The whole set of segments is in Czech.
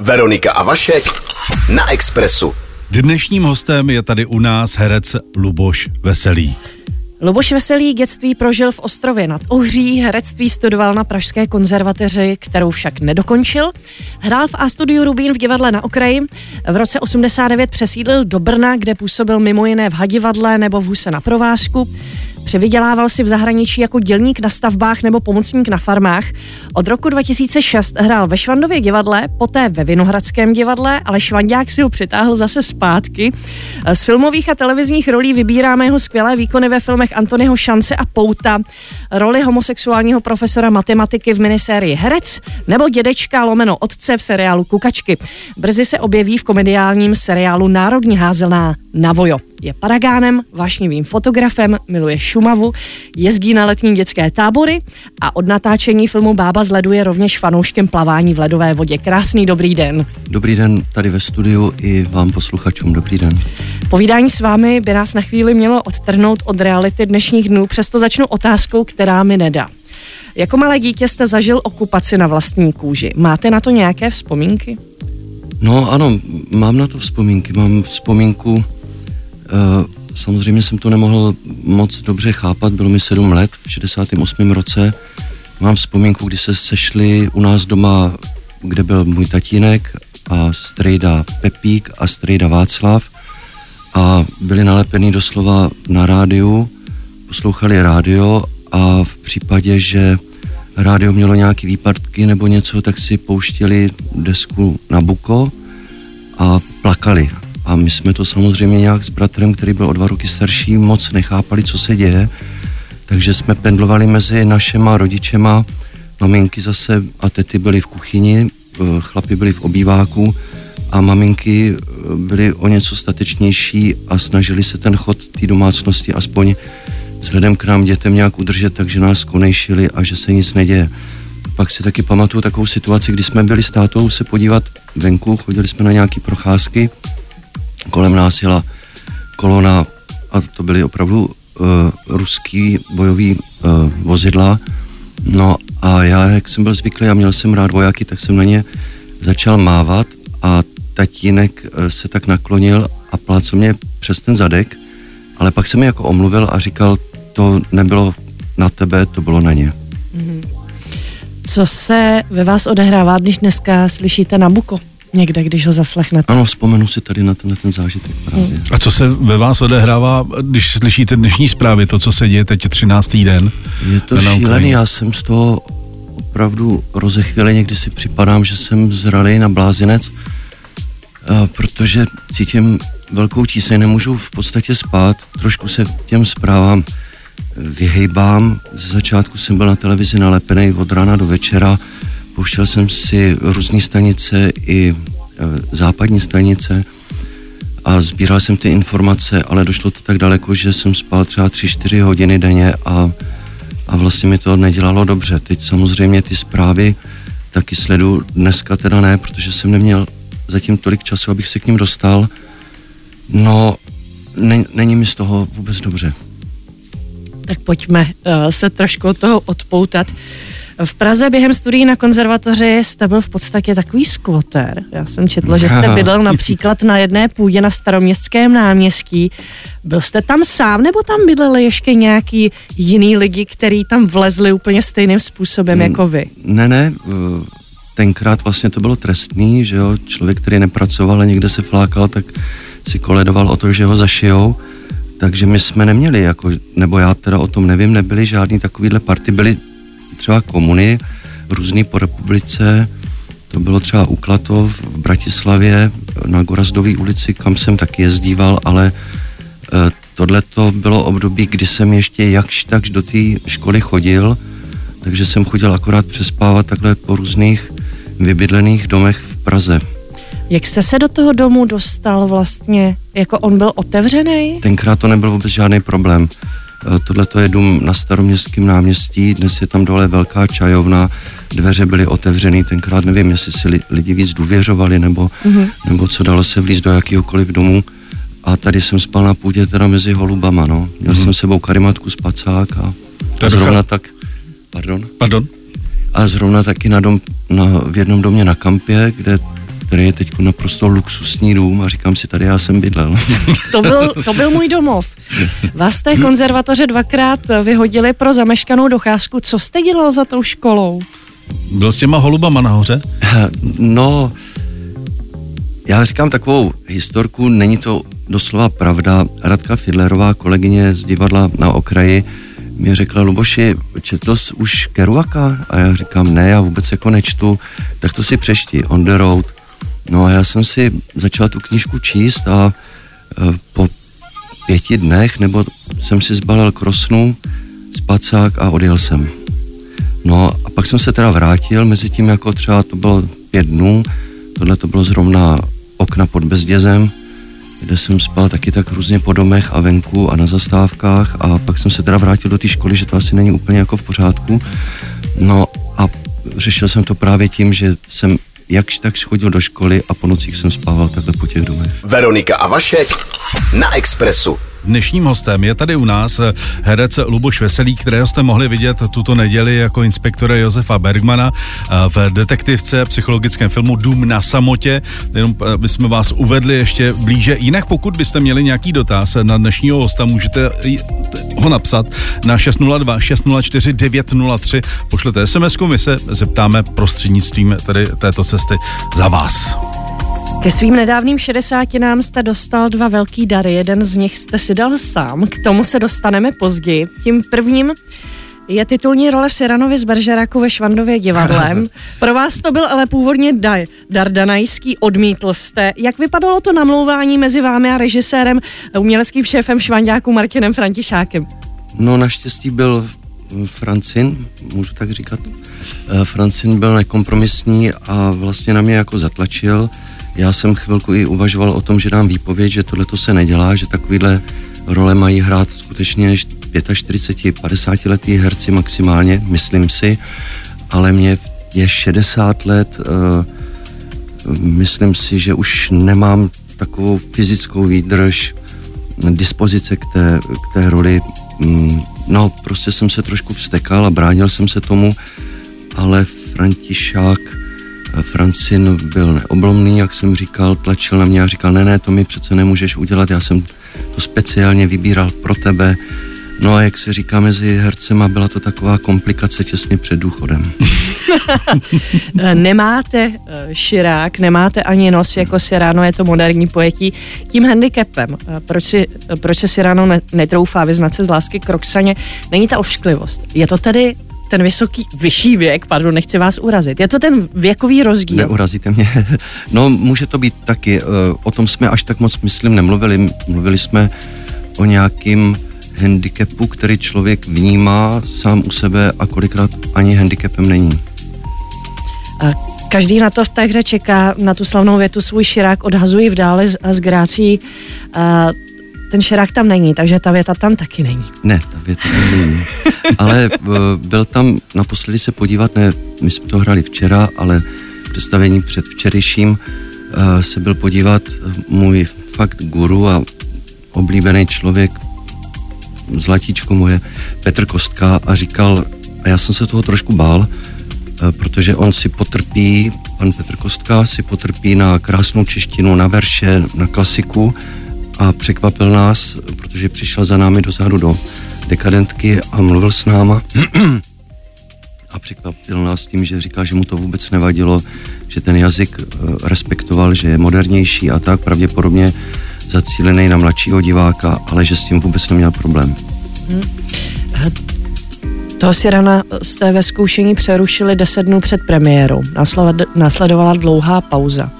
Veronika a Vašek na Expressu. Dnešním hostem je tady u nás herec Luboš Veselý. Luboš Veselý dětství prožil v Ostrově nad Ohří, herectví studoval na Pražské konzervatoři, kterou však nedokončil. Hrál v A-studiu Rubín v divadle na okraji. V roce 89 přesídlil do Brna, kde působil mimo jiné v Hadivadle nebo v Huse na provázku. Převydělával si v zahraničí jako dělník na stavbách nebo pomocník na farmách. Od roku 2006 hrál ve Švandově divadle, poté ve Vinohradském divadle, ale Švandák si ho přitáhl zase zpátky. Z filmových a televizních rolí vybíráme jeho skvělé výkony ve filmech Antonyho Šance a Pouta, roli homosexuálního profesora matematiky v minisérii Herec nebo dědečka lomeno otce v seriálu Kukačky. Brzy se objeví v komediálním seriálu Národní házelná na Vojo. Je paragánem, vášnivým fotografem, miluje Šumavu, jezdí na letní dětské tábory a od natáčení filmu Bába z ledu je rovněž fanouškem plavání v ledové vodě. Krásný dobrý den. Dobrý den tady ve studiu i vám posluchačům. Dobrý den. Povídání s vámi by nás na chvíli mělo odtrhnout od reality dnešních dnů, přesto začnu otázkou, která mi nedá. Jako malé dítě jste zažil okupaci na vlastní kůži. Máte na to nějaké vzpomínky? No ano, mám na to vzpomínky. Mám vzpomínku, samozřejmě jsem to nemohl moc dobře chápat, bylo mi sedm let, v 68. roce. Mám vzpomínku, kdy se sešli u nás doma, kde byl můj tatínek a strejda Pepík a strejda Václav a byli nalepený doslova na rádiu, poslouchali rádio a v případě, že rádio mělo nějaký výpadky nebo něco, tak si pouštěli desku na buko a plakali. A my jsme to samozřejmě nějak s bratrem, který byl o dva roky starší, moc nechápali, co se děje. Takže jsme pendlovali mezi našema rodičema, maminky zase a tety byly v kuchyni, eh, chlapi byli v obýváku a maminky eh, byly o něco statečnější a snažili se ten chod té domácnosti aspoň vzhledem k nám dětem nějak udržet, takže nás konejšili a že se nic neděje. Pak si taky pamatuju takovou situaci, kdy jsme byli s tátou se podívat venku, chodili jsme na nějaké procházky, kolem nás jela kolona a to byly opravdu uh, ruský bojový uh, vozidla. No a já, jak jsem byl zvyklý a měl jsem rád vojáky, tak jsem na ně začal mávat a tatínek uh, se tak naklonil a plácel mě přes ten zadek, ale pak se mi jako omluvil a říkal, to nebylo na tebe, to bylo na ně. Co se ve vás odehrává, když dneska slyšíte Nabuko? Někde, když ho zaslechnete. Ano, vzpomenu si tady na tenhle ten zážitek právě. A co se ve vás odehrává, když slyšíte dnešní zprávy, to, co se děje teď 13. den? Je to na šílený, já jsem z toho opravdu rozechvělý, někdy si připadám, že jsem zralý na blázinec, a protože cítím velkou tíseň, nemůžu v podstatě spát, trošku se těm zprávám vyhejbám. Z začátku jsem byl na televizi nalepený od rána do večera, pouštěl jsem si různé stanice i e, západní stanice a sbíral jsem ty informace, ale došlo to tak daleko, že jsem spal třeba 3-4 hodiny denně a, a vlastně mi to nedělalo dobře. Teď samozřejmě ty zprávy taky sledu, dneska teda ne, protože jsem neměl zatím tolik času, abych se k ním dostal. No, ne, není mi z toho vůbec dobře. Tak pojďme uh, se trošku od toho odpoutat. V Praze během studií na konzervatoři jste byl v podstatě takový skvoter. Já jsem četla, že jste bydlel například na jedné půdě na staroměstském náměstí. Byl jste tam sám, nebo tam bydleli ještě nějaký jiný lidi, kteří tam vlezli úplně stejným způsobem jako vy? Ne, ne, eh, tenkrát vlastně to bylo trestný, že jo, člověk, který nepracoval a někde se flákal, tak si koledoval o to, že ho zašijou, takže my jsme neměli, jako, nebo já teda o tom nevím, nebyly žádný takovýhle party, byly třeba komuny různý po republice, to bylo třeba u Klatov v Bratislavě na Gorazdové ulici, kam jsem taky jezdíval, ale eh, tohle to bylo období, kdy jsem ještě jakž takž do té školy chodil, takže jsem chodil akorát přespávat takhle po různých vybydlených domech v Praze. Jak jste se do toho domu dostal vlastně? Jako on byl otevřený? Tenkrát to nebyl vůbec žádný problém. Tohle je dům na staroměstském náměstí, dnes je tam dole velká čajovna, dveře byly otevřený, tenkrát nevím, jestli si li- lidi víc důvěřovali, nebo, mm-hmm. nebo co dalo se vlízt do jakýhokoliv domu. A tady jsem spal na půdě teda mezi holubama, no. Měl mm-hmm. jsem sebou karimatku, spacák a, To a je zrovna tak, pardon, Pardon? a zrovna taky na dom, na, v jednom domě na kampě, kde který je teď naprosto luxusní dům a říkám si, tady já jsem bydlel. To byl, to byl můj domov. Vás té konzervatoře dvakrát vyhodili pro zameškanou docházku. Co jste dělal za tou školou? Byl s těma holubama nahoře? No, já říkám takovou historku, není to doslova pravda. Radka Fidlerová, kolegyně z divadla na okraji, mi řekla, Luboši, četl jsi už Kerouaka? A já říkám, ne, já vůbec jako nečtu, tak to si přešti, On the Road. No a já jsem si začal tu knížku číst a e, po pěti dnech, nebo jsem si zbalil krosnu, spacák a odjel jsem. No a pak jsem se teda vrátil, mezi tím jako třeba to bylo pět dnů, tohle to bylo zrovna okna pod Bezdězem, kde jsem spal taky tak různě po domech a venku a na zastávkách a pak jsem se teda vrátil do té školy, že to asi není úplně jako v pořádku. No a řešil jsem to právě tím, že jsem jakž tak chodil do školy a po nocích jsem spával takhle po těch domech. Veronika a Vašek na Expressu. Dnešním hostem je tady u nás herec Luboš Veselý, kterého jste mohli vidět tuto neděli jako inspektora Josefa Bergmana v detektivce psychologickém filmu Dům na samotě. Jenom bychom vás uvedli ještě blíže. Jinak pokud byste měli nějaký dotaz na dnešního hosta, můžete ho napsat na 602 604 903. Pošlete sms my se zeptáme prostřednictvím tady této cesty za vás. Ke svým nedávným šedesátinám jste dostal dva velký dary. Jeden z nich jste si dal sám, k tomu se dostaneme později. Tím prvním je titulní role v Siranovi z Beržeraku ve Švandově divadlem. Pro vás to byl ale původně dar, dar danajský, odmítl jste. Jak vypadalo to namlouvání mezi vámi a režisérem, uměleckým šéfem Švandáku Martinem Františákem? No naštěstí byl Francin, můžu tak říkat. Eh, Francin byl nekompromisní a vlastně na mě jako zatlačil. Já jsem chvilku i uvažoval o tom, že dám výpověď, že tohle to se nedělá, že takovýhle role mají hrát skutečně 45, 50 letý herci maximálně, myslím si, ale mě je 60 let, uh, myslím si, že už nemám takovou fyzickou výdrž, dispozice k té, k té roli. Mm, no, prostě jsem se trošku vstekal a bránil jsem se tomu, ale Františák Francin byl neoblomný, jak jsem říkal, tlačil na mě a říkal, ne, ne, to mi přece nemůžeš udělat, já jsem to speciálně vybíral pro tebe. No a jak se říká mezi hercema, byla to taková komplikace těsně před důchodem. nemáte eh, širák, nemáte ani nos jako Sirano, je to moderní pojetí. Tím handicapem, eh, proč, si, eh, proč se Sirano netroufá vyznat se z lásky k Roxaně, není ta ošklivost. Je to tedy ten vysoký, vyšší věk, pardon, nechci vás urazit. Je to ten věkový rozdíl? Neurazíte mě. No, může to být taky. Eh, o tom jsme až tak moc, myslím, nemluvili. Mluvili jsme o nějakým handicapu, který člověk vnímá sám u sebe a kolikrát ani handicapem není. A každý na to v té hře čeká, na tu slavnou větu svůj širák odhazují v dále a s grácí. Ten širák tam není, takže ta věta tam taky není. Ne, ta věta tam není. ale eh, byl tam naposledy se podívat, ne, my jsme to hrali včera, ale představení před včerejším uh, se byl podívat můj fakt guru a oblíbený člověk, zlatíčko moje, Petr Kostka a říkal, a já jsem se toho trošku bál, protože on si potrpí, pan Petr Kostka si potrpí na krásnou češtinu, na verše, na klasiku a překvapil nás, protože přišel za námi dozadu do dekadentky a mluvil s náma a překvapil nás tím, že říká, že mu to vůbec nevadilo, že ten jazyk eh, respektoval, že je modernější a tak pravděpodobně zacílený na mladšího diváka, ale že s tím vůbec neměl problém. Hmm. Si rana jste ve zkoušení přerušili deset dnů před premiérou. Následovala dlouhá pauza.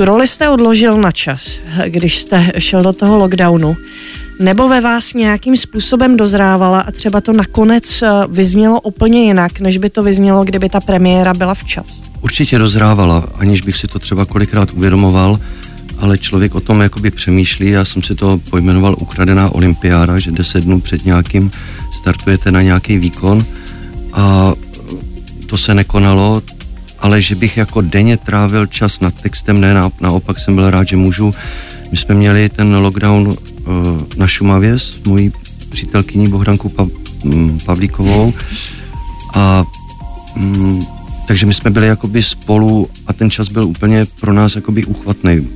Tu roli jste odložil na čas, když jste šel do toho lockdownu nebo ve vás nějakým způsobem dozrávala a třeba to nakonec eh, vyznělo úplně jinak, než by to vyznělo, kdyby ta premiéra byla včas? Určitě dozrávala, aniž bych si to třeba kolikrát uvědomoval, ale člověk o tom jakoby přemýšlí. Já jsem si to pojmenoval ukradená olympiáda, že deset dnů před nějakým startujete na nějaký výkon a to se nekonalo, ale že bych jako denně trávil čas nad textem, ne, naopak jsem byl rád, že můžu. My jsme měli ten lockdown Eh, na Šumavě s mojí přítelkyní Bohdankou pa, mm, Pavlíkovou a mm, takže my jsme byli jakoby spolu a ten čas byl úplně pro nás jakoby uchvatný.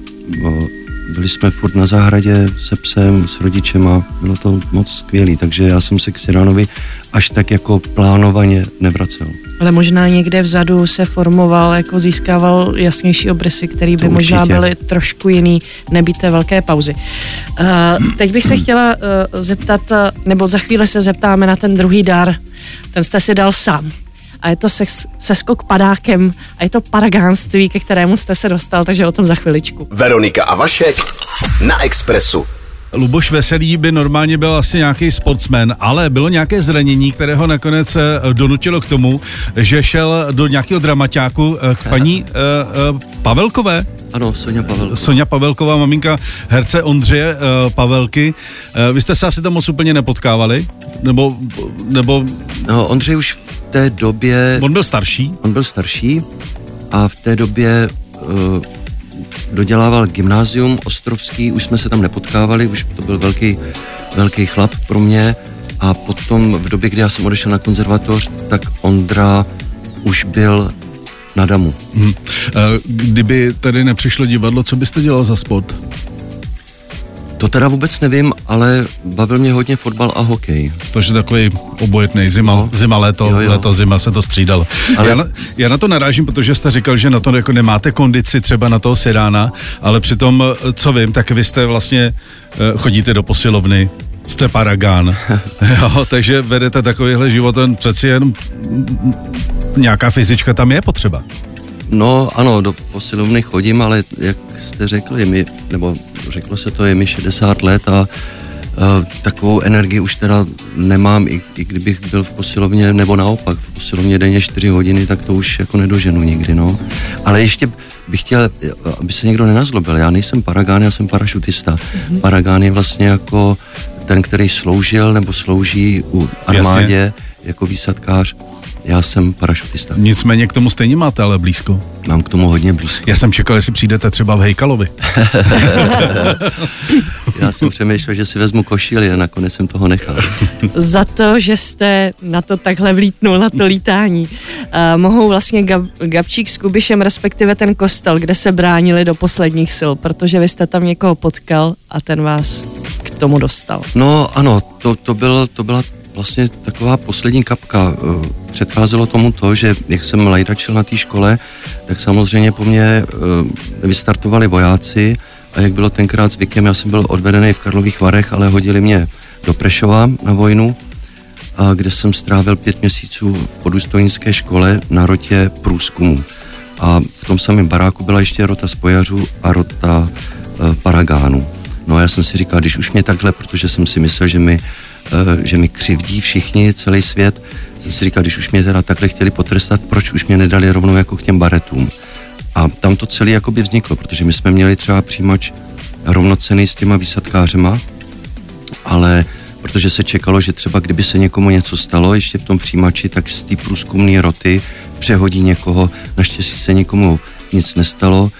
Byli jsme furt na zahradě se psem, s rodičema, bylo to moc skvělé, takže já jsem se k Siránovi až tak jako plánovaně nevracel. Ale možná někde vzadu se formoval, jako získával jasnější obrysy, které by to možná určitě. byly trošku jiný, nebýt té velké pauzy. Uh, teď bych se chtěla uh, zeptat, uh, nebo za chvíli se zeptáme na ten druhý dar. Ten jste si dal sám a je to ses, seskok padákem a je to paragánství, ke kterému jste se dostal, takže o tom za chviličku. Veronika a Vašek na Expressu. Luboš Veselý by normálně byl asi nějaký sportsman, ale bylo nějaké zranění, které ho nakonec eh, donutilo k tomu, že šel do nějakého dramaťáku eh, k paní uh, uh, Pavelkové. Ano, Sonja Pavelková. Sonja Pavelková, maminka herce Ondřeje uh, Pavelky. Uh, vy jste se asi tam moc úplně nepotkávali? Nebo, nebo... No, Ondřej už v té době... On byl starší? On byl starší a v té době uh, dodělával gymnázium ostrovský, už jsme se tam nepotkávali, už to byl velký, velký chlap pro mě a potom v době, kdy já jsem odešel na konzervatoř, tak Ondra už byl na damu. Hmm. Kdyby tady nepřišlo divadlo, co byste dělal za sport? To teda vůbec nevím, ale bavil mě hodně fotbal a hokej. Takže takový obojetný zima, no. zima, léto, jo, jo. léto, zima se to střídalo. Ale... Já, na, já na to narážím, protože jste říkal, že na to jako nemáte kondici třeba na toho sedána, ale přitom, co vím, tak vy jste vlastně, eh, chodíte do posilovny, jste paragán, jo, takže vedete takovýhle život, ten přeci jen nějaká fyzička tam je potřeba. No ano, do posilovny chodím, ale jak jste řekli, mi, nebo řeklo se to, je mi 60 let a Uh, takovou energii už teda nemám, i, i kdybych byl v posilovně, nebo naopak, v posilovně denně 4 hodiny, tak to už jako nedoženu nikdy, no. Ale ještě bych chtěl, aby se někdo nenazlobil, já nejsem paragán, já jsem parašutista. Mm-hmm. Paragán je vlastně jako ten, který sloužil nebo slouží u armádě Jasně. jako výsadkář já jsem parašutista. Nicméně k tomu stejně máte ale blízko. Mám k tomu hodně blízko. Já jsem čekal, jestli přijdete třeba v Hejkalovi. Já jsem přemýšlel, že si vezmu košili a nakonec jsem toho nechal. Za to, že jste na to takhle vlítnul, na to lítání, uh, mohou vlastně Gab, Gabčík s Kubišem, respektive ten kostel, kde se bránili do posledních sil, protože vy jste tam někoho potkal a ten vás k tomu dostal. No ano, to, to, byl, to byla vlastně taková poslední kapka. Eh, předcházelo tomu to, že jak jsem lajdačil na té škole, tak samozřejmě po mně eh, vystartovali vojáci a jak bylo tenkrát zvykem, já jsem byl odvedený v Karlových Varech, ale hodili mě do Prešova na vojnu, a kde jsem strávil pět měsíců v podůstojnické škole na rotě průzkumu. A v tom samém baráku byla ještě rota spojařů a rota e, paragánů. No a já jsem si říkal, když už mě takhle, protože jsem si myslel, že mi Eh, že mi křivdí všichni, celý svět. Jsem si říkal, když už mě teda takhle chtěli potrestat, proč už mě nedali rovnou jako k těm baretům. A tam to celé jakoby vzniklo, protože my jsme měli třeba přijímač rovnocený s těma výsadkářema, ale protože se čekalo, že třeba kdyby se někomu něco stalo ještě v tom přijímači, tak z té průzkumné roty přehodí někoho. Naštěstí se nikomu nic nestalo.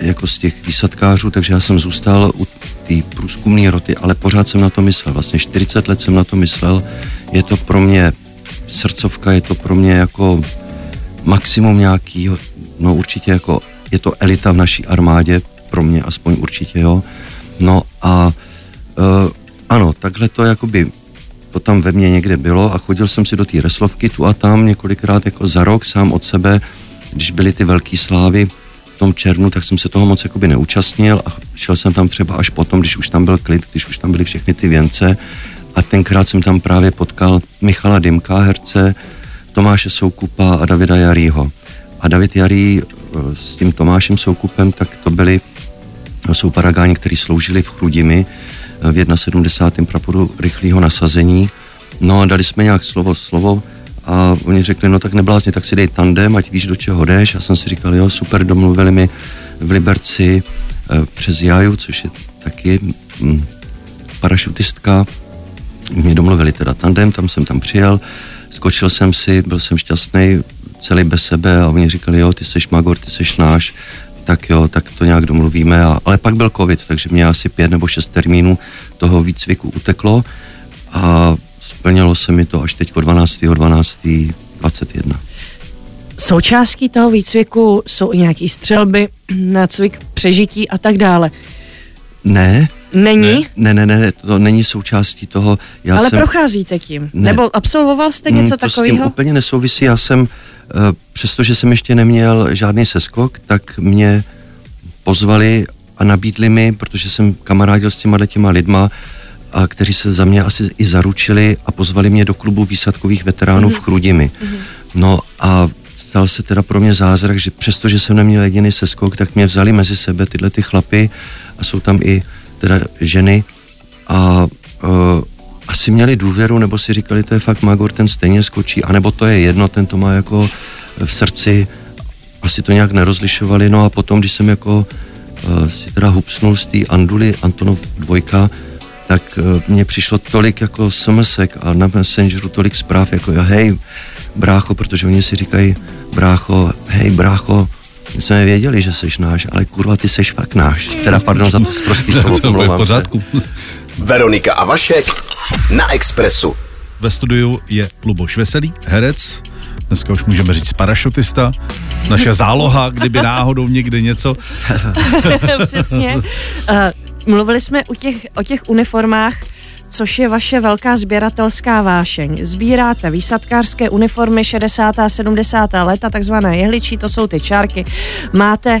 Jako z těch výsadkářů, takže já jsem zůstal u té průzkumné roty, ale pořád jsem na to myslel. Vlastně 40 let jsem na to myslel. Je to pro mě srdcovka, je to pro mě jako maximum nějaký, no určitě jako, je to elita v naší armádě, pro mě aspoň určitě, jo. No a uh, ano, takhle to jakoby to tam ve mně někde bylo a chodil jsem si do té reslovky tu a tam několikrát jako za rok sám od sebe, když byly ty velké slávy, tom červnu, tak jsem se toho moc jakoby neúčastnil a šel jsem tam třeba až potom, když už tam byl klid, když už tam byly všechny ty věnce a tenkrát jsem tam právě potkal Michala Dymka, herce, Tomáše Soukupa a Davida Jarýho. A David Jarý eh, s tím Tomášem Soukupem, tak to byli, to jsou paragáni, kteří sloužili v Chrudimi eh, v 71. praporu rychlého nasazení. No a dali jsme nějak slovo slovo, a oni řekli, no tak neblázni, tak si dej tandem, ať víš, do čeho jdeš. Já jsem si říkal, jo, super, domluvili mi v Liberci e, přes Jaju, což je taky mm, parašutistka. Mě domluvili teda tandem, tam jsem tam přijel, skočil jsem si, byl jsem šťastný, celý bez sebe a oni říkali, jo, ty seš Magor, ty seš náš, tak jo, tak to nějak domluvíme. A, ale pak byl covid, takže mě asi pět nebo šest termínů toho výcviku uteklo a splnilo se mi to až teď 12. 12. 21. Součástí toho výcviku jsou i nějaký střelby, nácvik přežití a tak dále. Ne, Není? ne, ne, ne, to není součástí toho. Já Ale jsem, procházíte tím. Ne. Nebo absolvoval jste něco to s tím takového? úplně nesouvisí. Já jsem, eh, přestože jsem ještě neměl žádný seskok, tak mě pozvali a nabídli mi, protože jsem kamarádil s těma těma lidma, a kteří se za mě asi i zaručili a pozvali mě do klubu výsadkových veteránů v Chrudimi. No a stal se teda pro mě zázrak, že přestože jsem neměl jediný seskok, tak mě vzali mezi sebe tyhle ty chlapy a jsou tam i teda ženy a uh, asi měli důvěru, nebo si říkali, to je fakt Magor, ten stejně skočí, anebo to je jedno, ten to má jako v srdci, asi to nějak nerozlišovali, no a potom, když jsem jako uh, si teda hupsnul z té Anduly Antonov dvojka, tak uh, mně přišlo tolik jako smsek a na Messengeru tolik zpráv jako jo, hej, brácho, protože oni si říkají, brácho, hej, brácho, my jsme věděli, že jsi náš, ale kurva, ty seš fakt náš. Teda pardon za to prostý slovo, to bude v omlouvám se. pořádku. Veronika a Vašek na Expressu. Ve studiu je Luboš Veselý, herec, dneska už můžeme říct parašutista, naše záloha, kdyby náhodou někde něco. Přesně. Mluvili jsme o těch, o těch uniformách, což je vaše velká sběratelská vášeň. Sbíráte výsadkářské uniformy 60. a 70. leta, takzvané jehličí, to jsou ty čárky. Máte uh,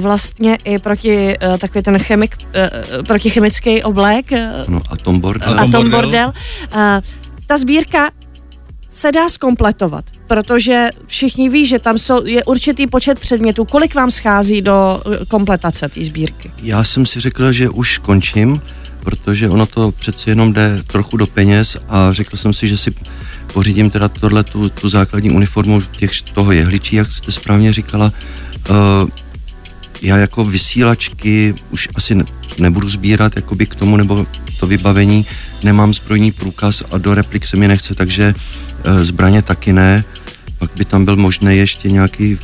vlastně i proti uh, takový ten chemik, uh, protichemický oblek, uh, No a Tom Bordel. Atom a tom bordel. bordel. Uh, ta sbírka se dá skompletovat, protože všichni ví, že tam jsou, je určitý počet předmětů. Kolik vám schází do eh, kompletace té sbírky? Já jsem si řekl, že už končím, protože ono to přeci jenom jde trochu do peněz a řekl jsem si, že si pořídím teda tohle, tu, tu základní uniformu těch, toho jehličí, jak jste správně říkala. Uh, já jako vysílačky už asi ne, nebudu sbírat jakoby k tomu, nebo to vybavení, nemám zbrojní průkaz a do replik se mi nechce, takže uh, zbraně taky ne. Pak by tam byl možný ještě nějaký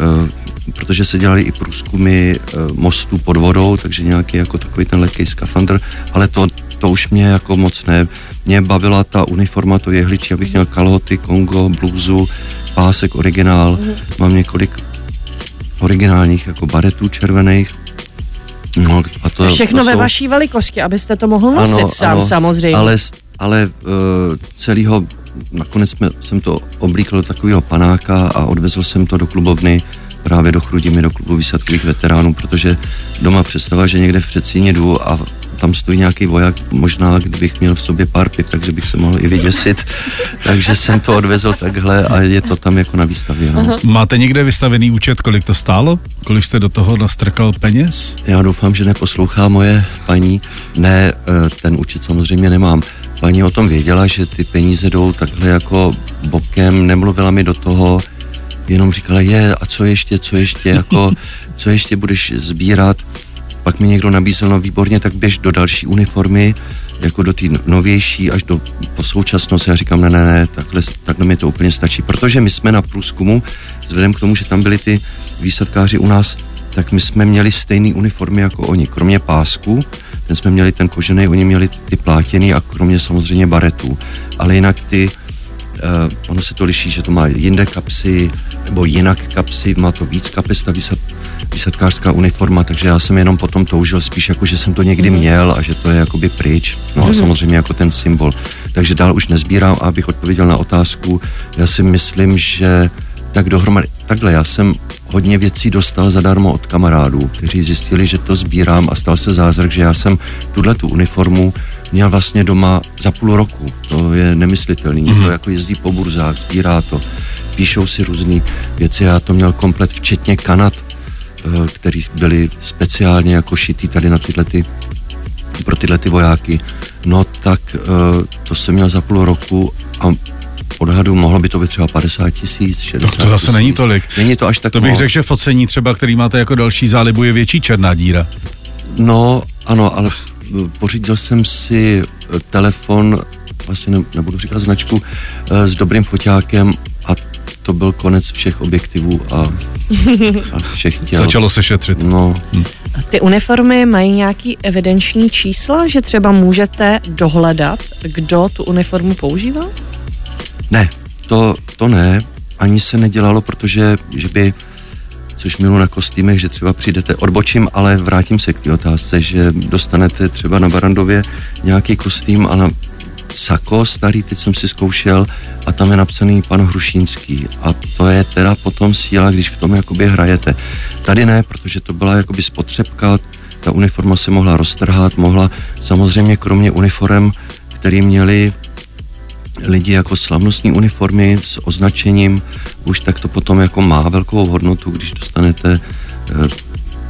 uh, protože se dělali i průzkumy uh, mostů pod vodou, takže nějaký jako takový ten lehký skafandr, ale to, to už mě jako moc ne. Mě bavila ta uniforma, to jehličí, abych měl kalhoty, kongo, bluzu, pásek originál, mám několik originálních jako baretů červených. No, a to, Všechno to ve jsou- vaší velikosti, abyste to mohl nosit sám samozřejmě. ale, ale uh, celýho, nakonec jsme, jsem to oblíkl do takového panáka a odvezl jsem to do klubovny právě do Chrudimi, do klubu výsadkových veteránů, protože doma představa, že někde v Předsíně jdu a tam stojí nějaký voják, možná kdybych měl v sobě pár piv, takže bych se mohl i vyděsit. takže jsem to odvezl takhle a je to tam jako na výstavě. No. Máte někde vystavený účet, kolik to stálo? Kolik jste do toho nastrkal peněz? Já doufám, že neposlouchá moje paní. Ne, eh, ten účet samozřejmě nemám. Paní o tom věděla, že ty peníze jdou takhle jako bokem, nemluvila mi do toho, jenom říkala, je, a co ještě, co ještě, jako, co ještě budeš sbírat. Pak mi někdo nabízel, no výborně, tak běž do další uniformy, jako do té novější až do po současnost. Já říkám, ne, ne, ne, takhle, takhle mi to úplně stačí, protože my jsme na průzkumu, vzhledem k tomu, že tam byli ty výsadkáři u nás, tak my jsme měli stejné uniformy jako oni, kromě pásku, ten jsme měli ten kožený, oni měli ty plátěný a kromě samozřejmě baretů. Ale jinak ty, ono se to liší, že to má jinde kapsy, nebo jinak kapsy, má to víc kapes, ta výsad, výsadkářská uniforma, takže já jsem jenom potom toužil spíš jako, že jsem to někdy měl a že to je jakoby pryč, no a samozřejmě jako ten symbol. Takže dál už nezbírám a abych odpověděl na otázku, já si myslím, že tak dohromady, takhle, já jsem hodně věcí dostal zadarmo od kamarádů, kteří zjistili, že to sbírám a stal se zázrak, že já jsem tuhle tu uniformu měl vlastně doma za půl roku. To je nemyslitelný. Někdo jako jezdí po burzách, sbírá to, píšou si různé věci. Já to měl komplet, včetně kanat, eh, který byly speciálně jako šitý tady na tyhle ty, pro tyhle ty vojáky. No tak eh, to jsem měl za půl roku a odhadu mohlo by to být třeba 50 tisíc, 60 To, to zase tisíc. není tolik. Není to až tak To bych řekl, že focení třeba, který máte jako další zálibu, je větší černá díra. No, ano, ale pořídil jsem si eh, telefon, vlastně ne, nebudu říkat značku, eh, s dobrým foťákem a to byl konec všech objektivů a, a všech těl. Začalo se šetřit. No, Ty uniformy mají nějaký evidenční čísla, že třeba můžete dohledat, kdo tu uniformu používal? ne, to, to ne. ani se nedělalo, protože že by což milu na kostýmech, že třeba přijdete, odbočím, ale vrátím se k té otázce, že dostanete třeba na Barandově nějaký kostým a na sako starý, teď jsem si zkoušel a tam je napsaný pan Hrušínský a to je teda potom síla, když v tom jakoby hrajete. Tady ne, protože to byla jakoby spotřebka, ta uniforma se mohla roztrhat, mohla samozřejmě kromě uniform, který měli lidi jako slavnostní uniformy s označením, už tak to potom jako má velkou hodnotu, když dostanete eh,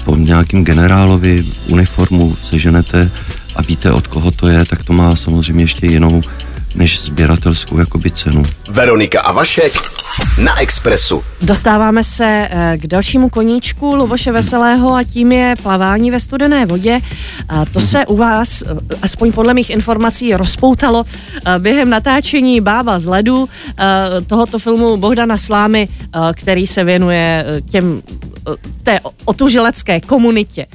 po nějakým generálovi uniformu, seženete a víte, od koho to je, tak to má samozřejmě ještě jinou než sběratelskou jakoby cenu. Veronika a Vašek na Expressu. Dostáváme se eh, k dalšímu koníčku Luboše Veselého a tím je plavání ve studené vodě. A to se u vás, eh, aspoň podle mých informací, rozpoutalo eh, během natáčení Bába z ledu tohoto filmu Bohdana Slámy, který se věnuje těm té otužilecké komunitě.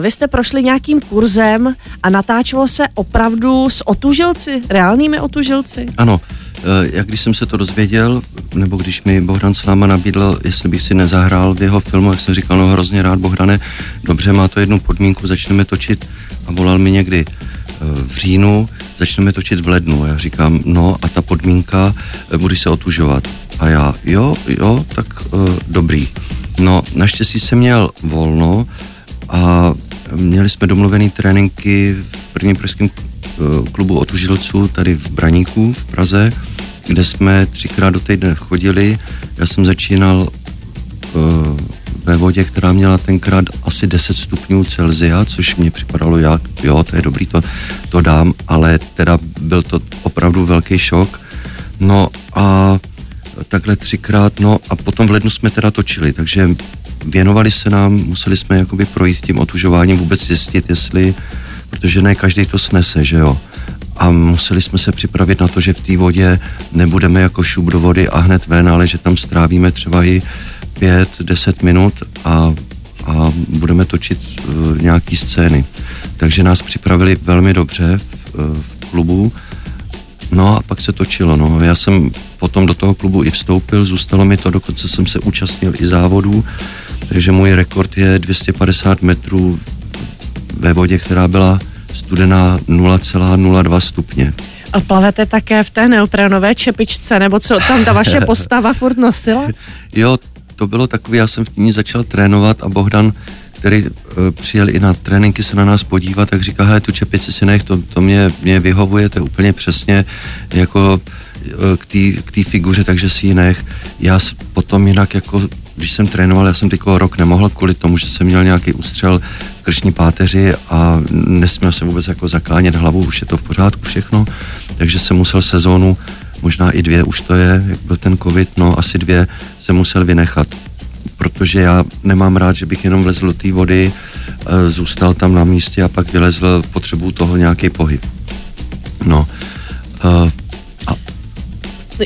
Vy jste prošli nějakým kurzem a natáčelo se opravdu s otužilci, reálnými otužilci? Ano, jak když jsem se to dozvěděl, nebo když mi Bohdan Sláma nabídl, jestli bych si nezahrál v jeho filmu, jak jsem říkal, no hrozně rád, Bohdane, dobře, má to jednu podmínku, začneme točit a volal mi někdy eh, v říjnu, začneme točit v lednu. Já říkám, no a ta podmínka, eh, budu se otužovat. A já, jo, jo, tak uh, dobrý. No, naštěstí jsem měl volno a měli jsme domluvený tréninky v prvním pražském klubu otužilců tady v Braníku v Praze kde jsme třikrát do týdne chodili. Já jsem začínal uh, ve vodě, která měla tenkrát asi 10 stupňů Celzia, což mě připadalo, jak, jo, to je dobrý, to, to dám, ale teda byl to opravdu velký šok. No a takhle třikrát, no a potom v lednu jsme teda točili, takže věnovali se nám, museli jsme jakoby projít tím otužováním, vůbec zjistit, jestli, protože ne každý to snese, že jo a museli jsme se připravit na to, že v té vodě nebudeme jako šup do vody a hned ven, ale že tam strávíme třeba i pět, deset minut a, a budeme točit uh, nějaký scény. Takže nás připravili velmi dobře v, uh, v klubu. No a pak se točilo. No. Já jsem potom do toho klubu i vstoupil, zůstalo mi to, dokonce jsem se účastnil i závodů, takže můj rekord je 250 metrů ve vodě, která byla studená 0,02 stupně. A plavete také v té neoprenové čepičce, nebo co tam ta vaše postava furt nosila? Jo, to bylo takové, já jsem v ní začal trénovat a Bohdan, který uh, přijel i na tréninky se na nás podívat, tak říká, hele, tu čepici si nech, to, to mě, mě vyhovuje, to je úplně přesně jako uh, k té figuře, takže si ji nech. Já potom jinak jako když jsem trénoval, já jsem teď rok nemohl kvůli tomu, že jsem měl nějaký ústřel v kršní páteři a nesměl jsem vůbec jako zaklánět hlavu, už je to v pořádku všechno, takže jsem musel sezónu, možná i dvě už to je, jak byl ten covid, no asi dvě jsem musel vynechat, protože já nemám rád, že bych jenom vlezl do té vody, e, zůstal tam na místě a pak vylezl potřebu toho nějaký pohyb. No,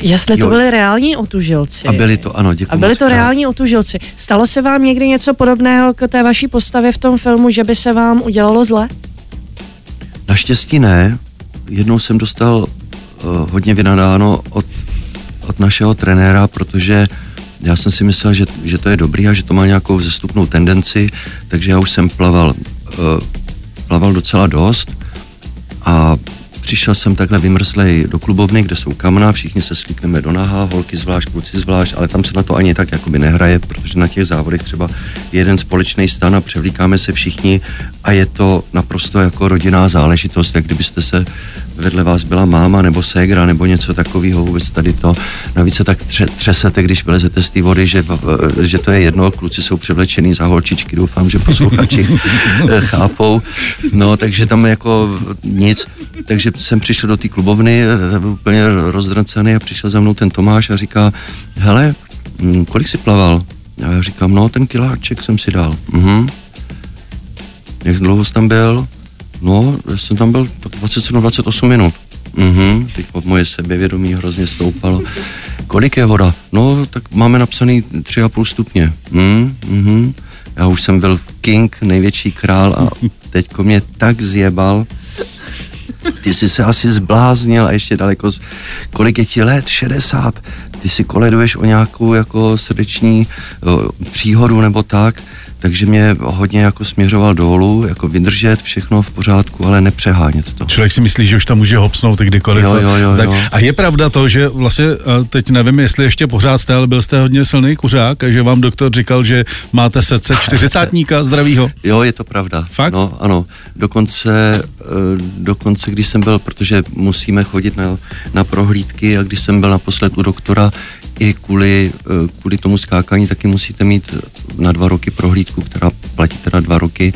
Jestli to jo. byli reální otužilci. A byli to, ano, děkuji. A byli to reální otužilci. Stalo se vám někdy něco podobného k té vaší postavě v tom filmu, že by se vám udělalo zle? Naštěstí ne. Jednou jsem dostal uh, hodně vynadáno od, od našeho trenéra, protože já jsem si myslel, že, že to je dobrý a že to má nějakou vzestupnou tendenci, takže já už jsem plaval, uh, plaval docela dost a Přišel jsem takhle vymrzlej do klubovny, kde jsou kamna, všichni se slíkneme do naha, holky zvlášť, kluci zvlášť, ale tam se na to ani tak jakoby nehraje, protože na těch závodech třeba jeden společný stan a převlíkáme se všichni a je to naprosto jako rodinná záležitost, jak kdybyste se vedle vás byla máma nebo ségra nebo něco takového, vůbec tady to. Navíc se tak tře- třesete, když vylezete z té vody, že, že to je jedno, kluci jsou převlečený za holčičky, doufám, že posluchači chápou. No, takže tam jako nic. Takže jsem přišel do té klubovny, úplně rozdrcený a přišel za mnou ten Tomáš a říká, hele, hm, kolik si plaval? A já říkám, no, ten kiláček jsem si dal. Mhm. Jak dlouho jsi tam byl? No, já jsem tam byl tak 27-28 minut. Mhm, teď pod moje sebevědomí hrozně stoupalo. Kolik je voda? No, tak máme napsaný 3,5 stupně. Mhm, mhm. Já už jsem byl king, největší král a teďko mě tak zjebal. Ty jsi se asi zbláznil a ještě daleko, kolik je ti let? 60. ty si koleduješ o nějakou jako srdeční o, příhodu nebo tak, takže mě hodně jako směřoval dolů, jako vydržet všechno v pořádku, ale nepřehánět to. Člověk si myslí, že už tam může hopsnout kdykoliv. Jo, jo, jo, tak, jo. A je pravda to, že vlastně, a teď nevím, jestli ještě pořád jste, ale byl jste hodně silný kuřák, a že vám doktor říkal, že máte srdce čtyřicátníka zdravýho. Jo, je to pravda. Fakt? No, ano. Dokonce, eh, dokonce, když jsem byl, protože musíme chodit na, na prohlídky a když jsem byl naposled u doktora, i kvůli, eh, kvůli tomu skákání taky musíte mít na dva roky prohlídku, která platí teda dva roky,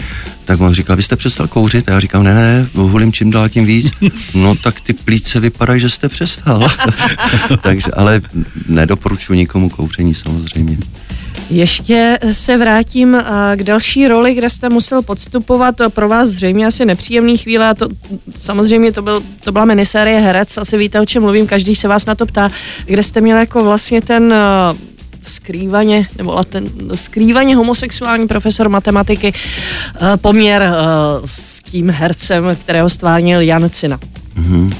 tak on říkal, vy jste přestal kouřit? A já říkám, ne, ne, hulím čím dál tím víc. No tak ty plíce vypadají, že jste přestal. Takže, ale nedoporučuji nikomu kouření samozřejmě. Ještě se vrátím k další roli, kde jste musel podstupovat pro vás zřejmě asi nepříjemný chvíle a to samozřejmě to, byl, to byla minisérie Herec, asi víte, o čem mluvím, každý se vás na to ptá, kde jste měl jako vlastně ten skrývaně, nebo ten skrývaně homosexuální profesor matematiky eh, poměr s tím hercem, kterého stvárnil Jan Cina. Mm-hmm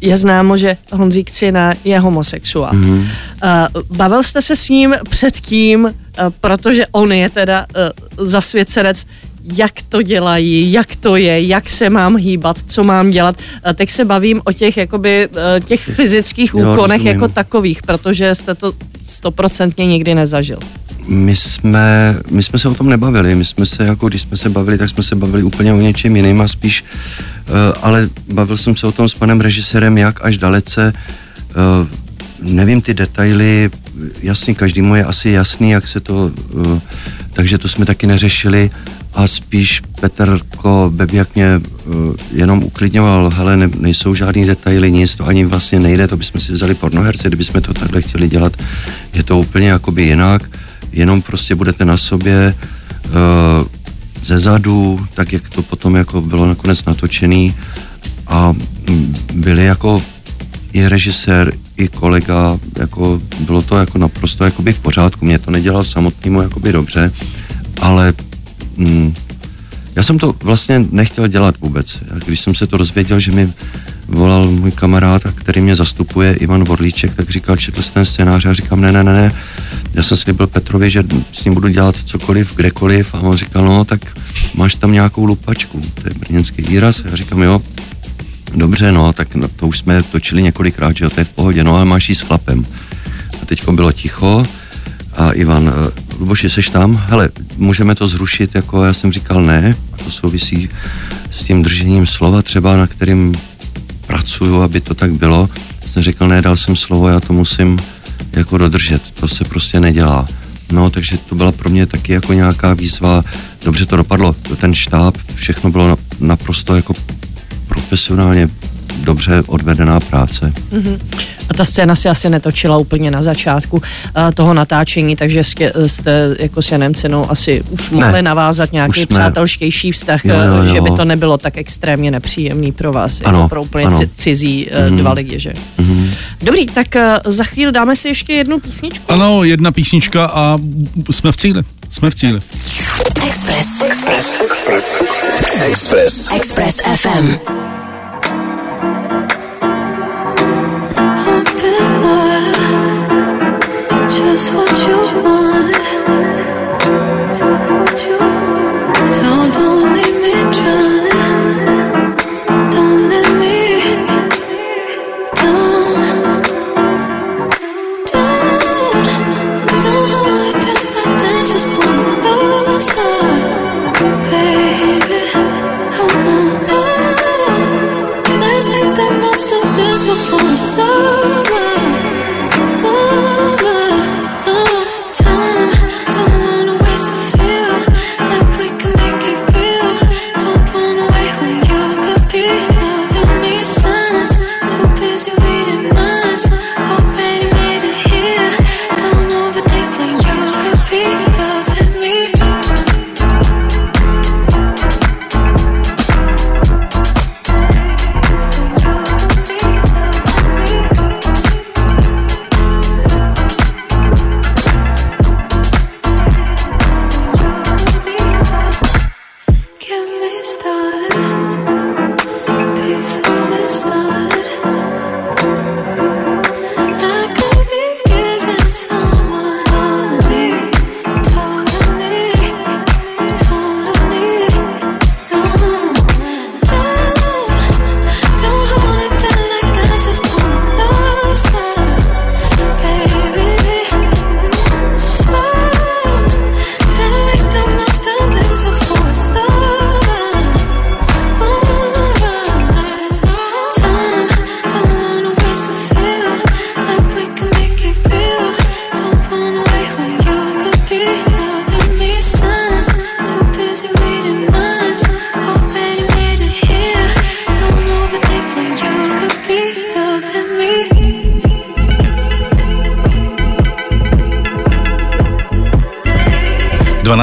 je známo, že Honzík Cina je homosexuál. Mm-hmm. Bavil jste se s ním předtím, protože on je teda zasvěcenec, jak to dělají, jak to je, jak se mám hýbat, co mám dělat. Uh, teď se bavím o těch jakoby uh, těch fyzických jo, úkonech rozumím. jako takových, protože jste to stoprocentně nikdy nezažil. My jsme, my jsme se o tom nebavili, my jsme se jako, když jsme se bavili, tak jsme se bavili úplně o něčem jiným a spíš Eh, ale bavil jsem se o tom s panem režisérem, jak až dalece, eh, nevím ty detaily, jasně, každému je asi jasný, jak se to, eh, takže to jsme taky neřešili a spíš Petrko Bebiak mě jenom uklidňoval, hele, ne, nejsou žádný detaily, nic, to ani vlastně nejde, to bychom si vzali pornoherce, kdybychom to takhle chtěli dělat, je to úplně jakoby jinak, jenom prostě budete na sobě, ze zadu, tak jak to potom jako bylo nakonec natočený a byli jako i režisér, i kolega, jako bylo to jako naprosto jakoby v pořádku, mě to nedělal samotnému jakoby dobře, ale mm, já jsem to vlastně nechtěl dělat vůbec. Když jsem se to dozvěděl, že mi volal můj kamarád, který mě zastupuje, Ivan Vorlíček, tak říkal, četl jsi ten scénář? A říkám, ne, ne, ne, ne, já jsem slíbil Petrovi, že s ním budu dělat cokoliv, kdekoliv a on říkal, no tak máš tam nějakou lupačku, to je brněnský výraz, já říkám, jo, dobře, no, tak no, to už jsme točili několikrát, že jo, to je v pohodě, no ale máš jí s chlapem. A teď bylo ticho a Ivan, eh, Luboši, seš tam? Hele, můžeme to zrušit, jako já jsem říkal ne, a to souvisí s tím držením slova třeba, na kterým pracuju, aby to tak bylo. Jsem řekl, ne, dal jsem slovo, já to musím jako dodržet, to se prostě nedělá. No, takže to byla pro mě taky jako nějaká výzva, dobře to dopadlo, ten štáb, všechno bylo naprosto jako profesionálně dobře odvedená práce. Mm-hmm. A ta scéna se asi netočila úplně na začátku uh, toho natáčení, takže jste, jste jako s Janem Cenou asi už mohli ne, navázat nějaký přátelštější vztah, jo, jo, jo. že by to nebylo tak extrémně nepříjemný pro vás, ano, jako pro úplně ano. cizí uh, mm-hmm. dva lidi, že? Mm-hmm. Dobrý, tak uh, za chvíli dáme si ještě jednu písničku. Ano, jedna písnička a jsme v cíli. Jsme v cíli. Express. Express. Express. Express. Express FM. stars.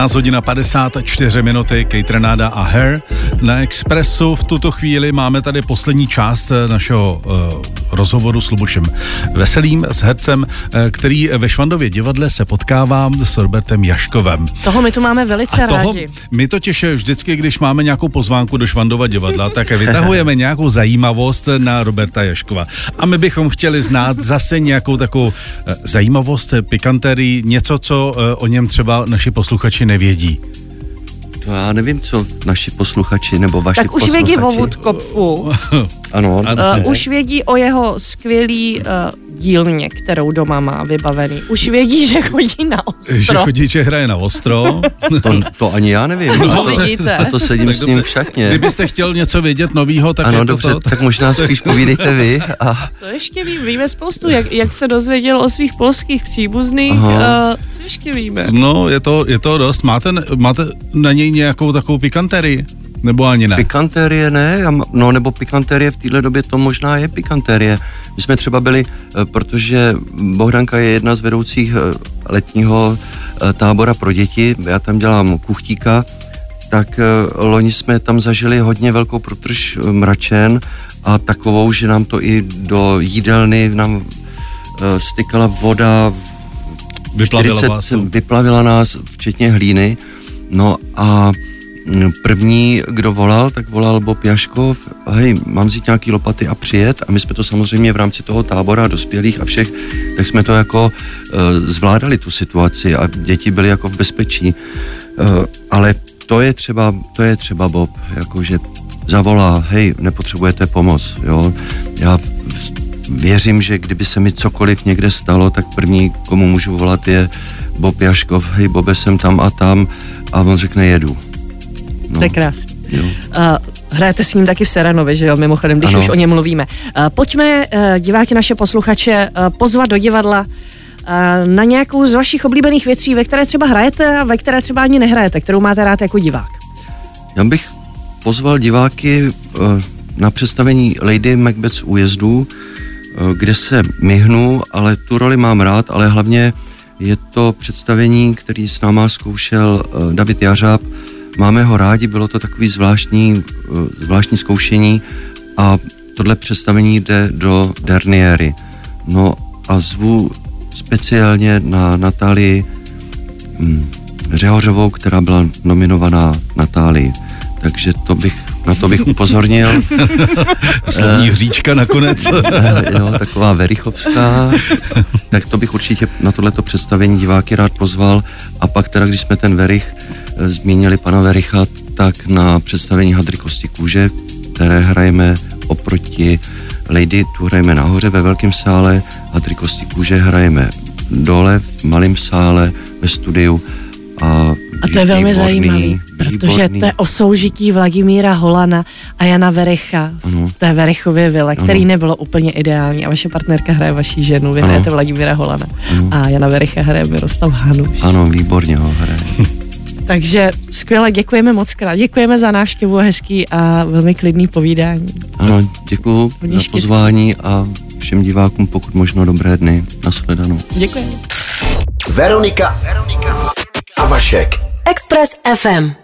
12 hodin a 54 minuty, Kate Renada a Her. Na Expressu v tuto chvíli máme tady poslední část eh, našeho uh, rozhovoru s Lubošem Veselým, s hercem, uh, který ve Švandově divadle se potkává s Robertem Jaškovem. Toho my tu máme velice a toho, rádi. My totiž vždycky, když máme nějakou pozvánku do Švandova divadla, tak vytahujeme nějakou zajímavost na Roberta Jaškova. A my bychom chtěli znát zase nějakou takovou uh, zajímavost, pikanterii, něco, co o něm třeba naši posluchači nevědí. To já nevím, co naši posluchači nebo vaši Tak už posluchači. vědí o Woodkopfu. Ano, Uh, už vědí o jeho skvělý uh, dílně, kterou doma má vybavený. Už vědí, že chodí na Že ostro. chodí, že hraje na ostro. to, to ani já nevím. No, a to, vidíte. a to sedím Tak s ním dobře. v šatně. Kdybyste chtěl něco vědět novýho, tak Ano, je to dobře, to. tak možná spíš povídejte vy. A Co ještě víme? Víme spoustu, jak, jak se dozvěděl o svých polských příbuzných. Uh, Aha. co ještě víme? No, je to, je to dost. Máte, máte na něj nějakou takovou pikanterii? Nebo ani ne? pikantérie ne, no nebo pikantérie v téhle době to možná je pikantérie. My jsme třeba byli, eh, protože Bohdanka je jedna z vedoucích eh, letního eh, tábora pro děti, já tam dělám kuchtíka, tak loni jsme tam zažili hodně velkou protrž mračen a takovou, že nám to i do jídelny nám stykala voda v Vyplavila 40 vás vyplavila nás, včetně hlíny. No a první, kdo volal, tak volal Bob Jaškov, hej, mám vzít nějaký lopaty a přijet a my jsme to samozřejmě v rámci toho tábora dospělých a všech, tak jsme to jako uh, zvládali tu situaci a děti byly jako v bezpečí. Uh, ale to je třeba, to je třeba Bob, jakože zavolá, hej, nepotřebujete pomoc, jo. Já věřím, že kdyby se mi cokoliv někde stalo, tak první, komu můžu volat, je Bob Jaškov, hej, Bobe, jsem tam a tam a on řekne, jedu. No, To je krásný. jo. Uh, hrajete s ním taky v Seranovi, že jo, mimochodem, když Ano. už o něm mluvíme. Uh, pojďme uh, diváky naše posluchače uh, pozvat do divadla na nějakou z vašich oblíbených věcí, ve které třeba hrajete a ve které třeba ani nehrajete, kterou máte rád jako divák. Já bych pozval diváky eh, na představení Lady Macbeth z újezdu, eh, kde se myhnu, ale tu roli mám rád, ale hlavně je to představení, který s náma zkoušel eh, David Jařáb. Máme ho rádi, bylo to takový zvláštní, eh, zvláštní zkoušení a tohle představení jde do Derniery. No a zvu speciálně na Natálii mm, Řehořovou, která byla nominovaná Natálii. Takže to bych, na to bych upozornil. Slovní hříčka nakonec. Eh, jo, taková Verichovská. Tak to bych určitě na tohleto představení diváky rád pozval. A pak teda, když jsme ten Verich zmínili pana Vericha, tak na představení Hadry Kosti kůže, které hrajeme oproti Lady, tu hrajeme nahoře ve velkém sále, Hadry Kosti kůže hrajeme dole v malém sále ve studiu. A, A to je velmi výborný, zajímavý, protože výborný. to je o soužití Vladimíra Holana a Jana Verecha Ano. v té Verechově vile, který Ano. nebylo úplně ideální a vaše partnerka hraje vaší ženu, vy Ano. hrajete Vladimíra Holana a Jana Verecha hraje Miroslav Hanuš. Ano, výborně ho hraje. Takže skvěle, děkujeme moc krát. Děkujeme za návštěvu a hezký a velmi klidný povídání. Ano, děkuji za pozvání a všem divákům pokud možno dobré dny. Nashledanou. Děkujeme. Veronika a Vašek. Express FM.